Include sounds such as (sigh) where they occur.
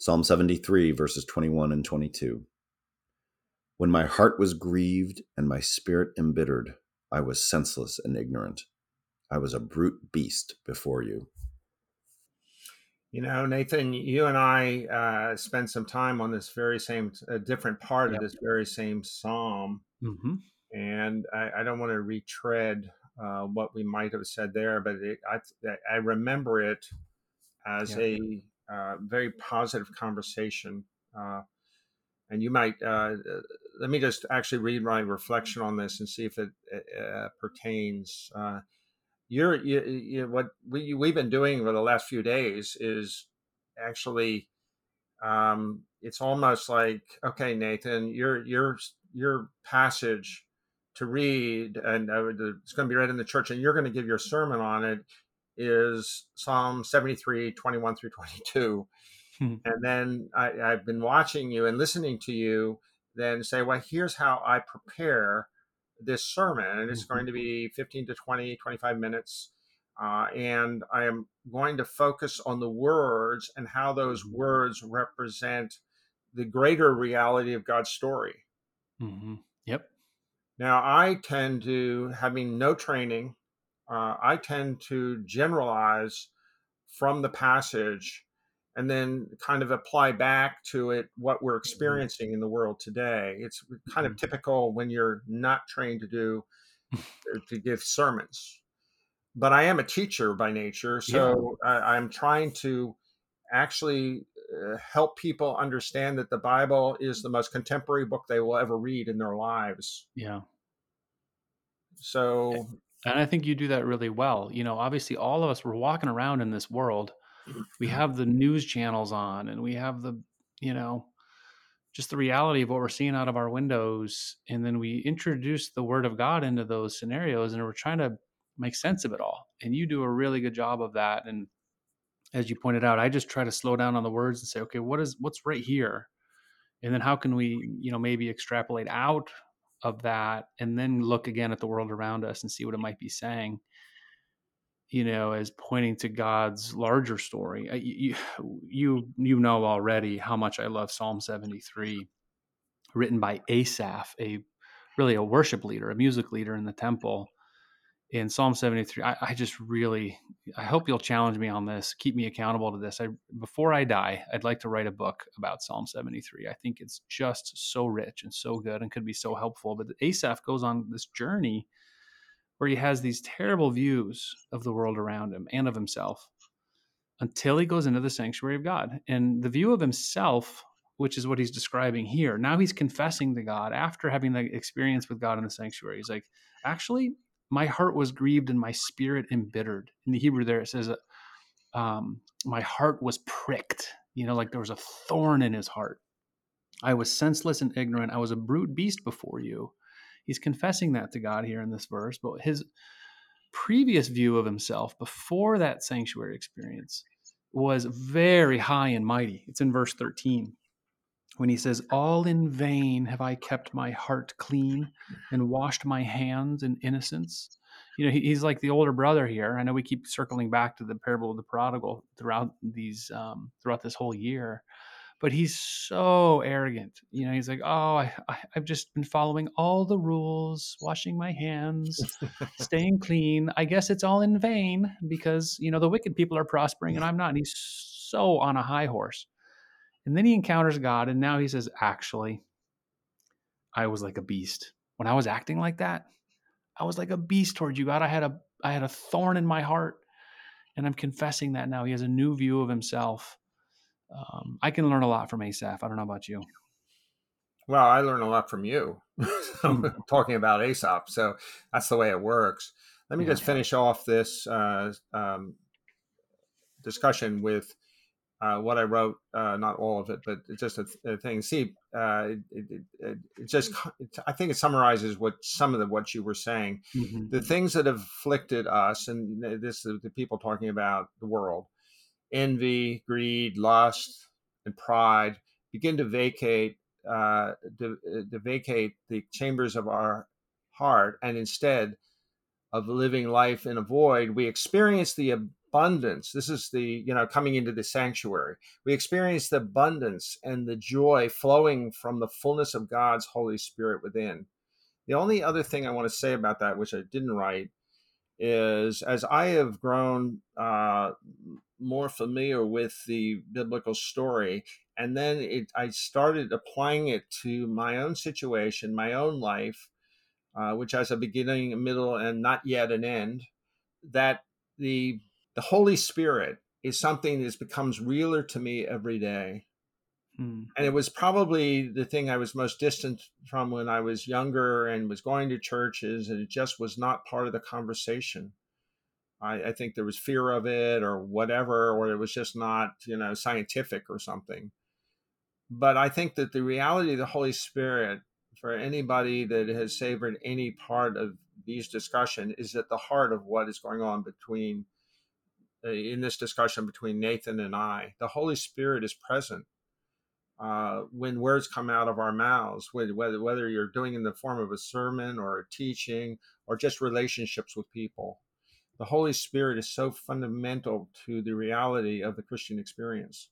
Psalm 73, verses 21 and 22. When my heart was grieved and my spirit embittered, I was senseless and ignorant. I was a brute beast before you. You know, Nathan, you and I uh, spent some time on this very same, a different part yep. of this very same psalm. Mm-hmm. And I, I, don't want to retread uh, what we might have said there, but it, I, I remember it as yep. a uh, very positive conversation. Uh, and you might uh, let me just actually read my reflection on this and see if it uh, pertains. You're you, you, what we we've been doing for the last few days is actually um, it's almost like okay, Nathan, your your your passage to read and it's going to be read in the church, and you're going to give your sermon on it is Psalm 73, 21 through 22. Hmm. And then I, I've been watching you and listening to you then say, well, here's how I prepare this sermon. And it's mm-hmm. going to be 15 to 20, 25 minutes. Uh, and I am going to focus on the words and how those mm-hmm. words represent the greater reality of God's story. Mm-hmm. Yep. Now, I tend to, having no training, uh, I tend to generalize from the passage and then kind of apply back to it what we're mm-hmm. experiencing in the world today. It's kind of mm-hmm. typical when you're not trained to do to give sermons. But I am a teacher by nature, so yeah. I, I'm trying to actually uh, help people understand that the Bible is the most contemporary book they will ever read in their lives. Yeah. So and I think you do that really well. You know, obviously, all of us we're walking around in this world. We mm-hmm. have the news channels on, and we have the, you know, just the reality of what we're seeing out of our windows, and then we introduce the Word of God into those scenarios, and we're trying to make sense of it all. And you do a really good job of that. And as you pointed out, I just try to slow down on the words and say, okay, what is what's right here, and then how can we, you know, maybe extrapolate out of that and then look again at the world around us and see what it might be saying you know as pointing to god's larger story. You you you know already how much i love psalm 73 written by asaph a really a worship leader a music leader in the temple in Psalm 73, I, I, just really, I hope you'll challenge me on this, keep me accountable to this. I, before I die, I'd like to write a book about Psalm 73. I think it's just so rich and so good and could be so helpful. But Asaph goes on this journey where he has these terrible views of the world around him and of himself until he goes into the sanctuary of God. And the view of himself, which is what he's describing here, now he's confessing to God after having the experience with God in the sanctuary. He's like, actually, my heart was grieved and my spirit embittered. In the Hebrew, there it says, um, my heart was pricked. You know, like there was a thorn in his heart. I was senseless and ignorant. I was a brute beast before you. He's confessing that to God here in this verse, but his previous view of himself before that sanctuary experience was very high and mighty. It's in verse 13 when he says, All in vain have I kept my heart clean and washed my hands in innocence. You know, he, he's like the older brother here. I know we keep circling back to the parable of the prodigal throughout these um, throughout this whole year, but he's so arrogant. You know, he's like, "Oh, I, I, I've just been following all the rules, washing my hands, staying (laughs) clean. I guess it's all in vain because you know the wicked people are prospering and I'm not." And he's so on a high horse. And then he encounters God, and now he says, Actually, I was like a beast. When I was acting like that, I was like a beast towards you, God. I had a I had a thorn in my heart. And I'm confessing that now. He has a new view of himself. Um, I can learn a lot from Asaph. I don't know about you. Well, I learn a lot from you (laughs) hmm. talking about Asaph. So that's the way it works. Let me yeah. just finish off this uh, um, discussion with uh, what I wrote, uh, not all of it, but just a, a thing. See, uh, it, it, it, just, I think it summarizes what some of the, what you were saying. Mm-hmm. The things that have afflicted us, and this is the people talking about the world, envy, greed, lust, and pride begin to vacate, uh, to, uh, to vacate the chambers of our heart, and instead of living life in a void, we experience the abundance. This is the, you know, coming into the sanctuary. We experience the abundance and the joy flowing from the fullness of God's Holy Spirit within. The only other thing I want to say about that, which I didn't write, is as I have grown uh, more familiar with the biblical story, and then it, I started applying it to my own situation, my own life, uh, which has a beginning, a middle, and not yet an end. That the the Holy Spirit is something that becomes realer to me every day. Hmm. And it was probably the thing I was most distant from when I was younger and was going to churches, and it just was not part of the conversation. I, I think there was fear of it or whatever, or it was just not, you know, scientific or something. But I think that the reality of the Holy Spirit for anybody that has savored any part of these discussion is at the heart of what is going on between in this discussion between Nathan and I. The Holy Spirit is present uh, when words come out of our mouths, whether whether you're doing in the form of a sermon or a teaching or just relationships with people. The Holy Spirit is so fundamental to the reality of the Christian experience.